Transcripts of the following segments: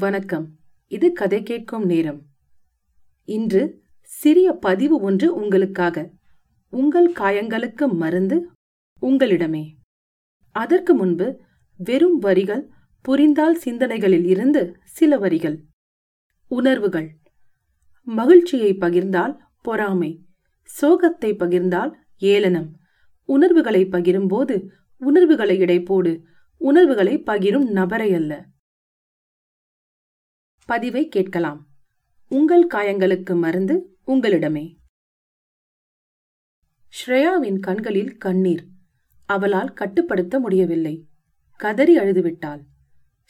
வணக்கம். இது கதை கேட்கும் நேரம். இன்று சிறிய பதிவு ஒன்று உங்களுக்காக. உங்கள் காயங்களுக்கு மருந்து உங்களிடமே. அதற்கு முன்பு வெறும் வரிகள் புரிந்தால் சிந்தனைகளில் இருந்து சில வரிகள். உணர்வுகள். மகிழ்ச்சியை பகிர்ந்தால் பொறாமை. சோகத்தை பகிர்ந்தால் ஏளனம். உணர்வுகளை பகிரும்போது உணர்வுகளை இடைப்போடு. உணர்வுகளை பகிரும் நபரை அல்ல. பதிவை கேட்கலாம். உங்கள் காயங்களுக்கு மருந்து உங்களிடமே. ஸ்ரேயாவின் கண்களில் கண்ணீர். அவளால் கட்டுப்படுத்த முடியவில்லை. கதறி அழுதுவிட்டாள்.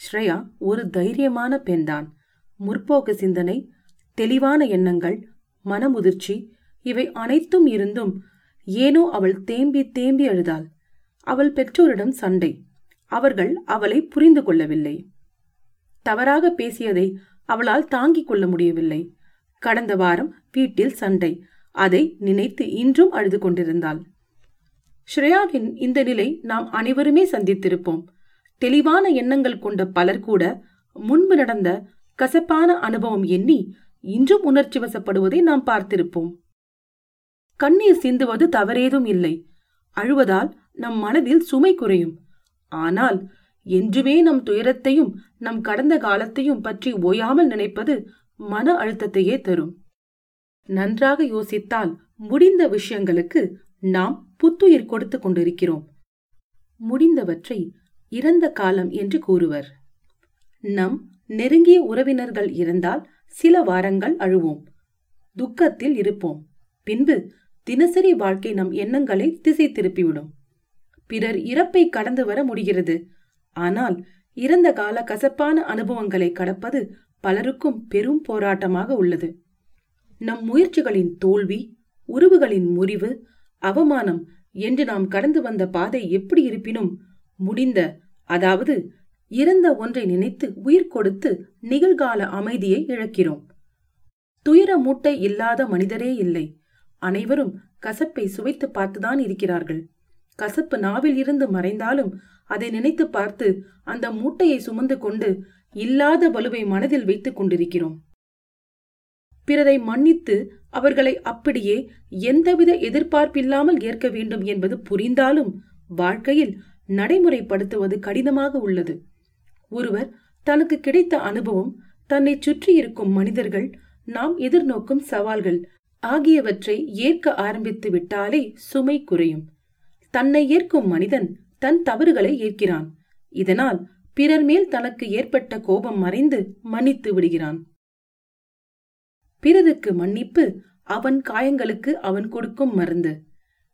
ஸ்ரேயா ஒரு தைரியமான பெண்தான். முற்போக்கு சிந்தனை தெளிவான எண்ணங்கள் மனமுதிர்ச்சி இவை அனைத்தும் இருந்தும் ஏனோ அவள் தேம்பி தேம்பி அழுதாள். அவள் பெற்றோரிடம் சண்டை. அவர்கள் அவளை புரிந்து கொள்ளவில்லை. தவறாக பேசியதை அவளால் தாங்கிக் கொள்ள முடியவில்லை. கடந்த வாரம் வீட்டில் சண்டை. அதை நினைத்து இன்றும் அழுது கொண்டிருந்தாள். ஸ்ரேயாவின் இந்த நிலை நாம் அனைவருமே சந்தித்திருப்போம். தெளிவான எண்ணங்கள் கொண்ட பலர் கூட முன்பு நடந்த கசப்பான அனுபவம் எண்ணி இன்றும் உணர்ச்சி வசப்படுவதை நாம் பார்த்திருப்போம். கண்ணீர் சிந்துவது தவறேதும் இல்லை. அழுவதால் நம் மனதில் சுமை குறையும். ஆனால் என்றுமே நம் துயரத்தையும் நம் கடந்த காலத்தையும் பற்றி ஓயாமல் நினைப்பது மன அழுத்தத்தையே தரும். நன்றாக யோசித்தால் முடிந்த விஷயங்களுக்கு நாம் புத்துயிர் கொடுத்து கொண்டிருக்கிறோம். முடிந்தவற்றை இறந்த காலம் என்று கூறுவர். நம் நெருங்கிய உறவினர்கள் இருந்தால் சில வாரங்கள் அழுவோம். துக்கத்தில் இருப்போம். பின்பு தினசரி வாழ்க்கை நம் எண்ணங்களை திசை திருப்பிவிடும். பிறர் இறப்பை கடந்து வர முடிகிறது. ஆனால் இறந்த கால கசப்பான அனுபவங்களை கடப்பது பலருக்கும் பெரும் போராட்டமாக உள்ளது. நம் முயற்சிகளின் தோல்வி உறவுகளின் முறிவு அவமானம் என்று நாம் கடந்து வந்த பாதை எப்படி இருப்பினும் முடிந்த அதாவது இறந்த ஒன்றை நினைத்து உயிர் கொடுத்து நிகழ்கால அமைதியை இழக்கிறோம். துயர மூட்டை இல்லாத மனிதரே இல்லை. அனைவரும் கசப்பை சுவைத்து பார்த்துதான் இருக்கிறார்கள். கசப்பு நாவில் இருந்து மறைந்தாலும் அதை நினைத்து பார்த்து அந்த மூட்டையை சுமந்து கொண்டு இல்லாத வலுவை மனதில் வைத்துக் கொண்டிருக்கிறோம். பிறரை மன்னித்து அவர்களை அப்படியே எந்தவித எதிர்பார்ப்பில்லாமல் ஏற்க வேண்டும் என்பது புரிந்தாலும் வாழ்க்கையில் நடைமுறைப்படுத்துவது கடினமாக உள்ளது. ஒருவர் தனக்கு கிடைத்த அனுபவம் தன்னை சுற்றி இருக்கும் மனிதர்கள் நாம் எதிர்நோக்கும் சவால்கள் ஆகியவற்றை ஏற்க ஆரம்பித்து விட்டாலே சுமை குறையும். தன்னை ஏற்கும் மனிதன் தன் தவறுகளை ஏற்கிறான். இதனால் பிறர் மேல் தனக்கு ஏற்பட்ட கோபம் மறைந்து மன்னித்து விடுகிறான். பிறருக்கு மன்னிப்பு அவன் காயங்களுக்கு அவன் கொடுக்கும் மருந்து.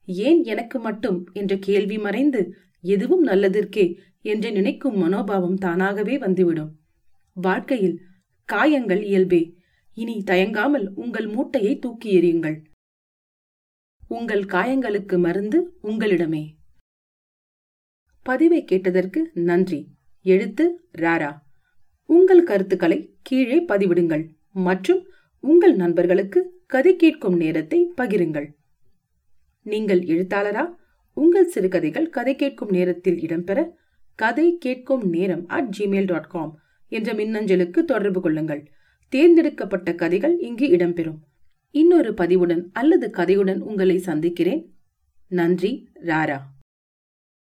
ஏன் எனக்கு மட்டும்? என்ற கேள்வி மறைந்து எதுவும் நல்லதற்கே என்று நினைக்கும் மனோபாவம் தானாகவே வந்துவிடும். வாழ்க்கையில் காயங்கள் இயல்பே. இனி தயங்காமல் உங்கள் மூட்டையை தூக்கி எறியுங்கள். உங்கள் காயங்களுக்கு மருந்து உங்களிடமே. பதிவை கேட்டதற்கு நன்றி. எழுத்து ராரா. உங்கள் கருத்துக்களை கீழே பதிவிடுங்கள் மற்றும் உங்கள் நண்பர்களுக்கு கதை கேட்கும் நேரத்தை பகிருங்கள். நீங்கள் எழுத்தாளரா? உங்கள் சிறுகதைகள் கதை கேட்கும் நேரத்தில் இடம்பெற கதை கேட்கும் நேரம் அட் ஜிமெயில் டாட் காம் என்ற மின்னஞ்சலுக்கு தொடர்பு கொள்ளுங்கள். தேர்ந்தெடுக்கப்பட்ட கதைகள் இங்கு இடம்பெறும். இன்னொரு பதிவுடன் அல்லது கதையுடன் உங்களை சந்திக்கிறேன். நன்றி ராரா.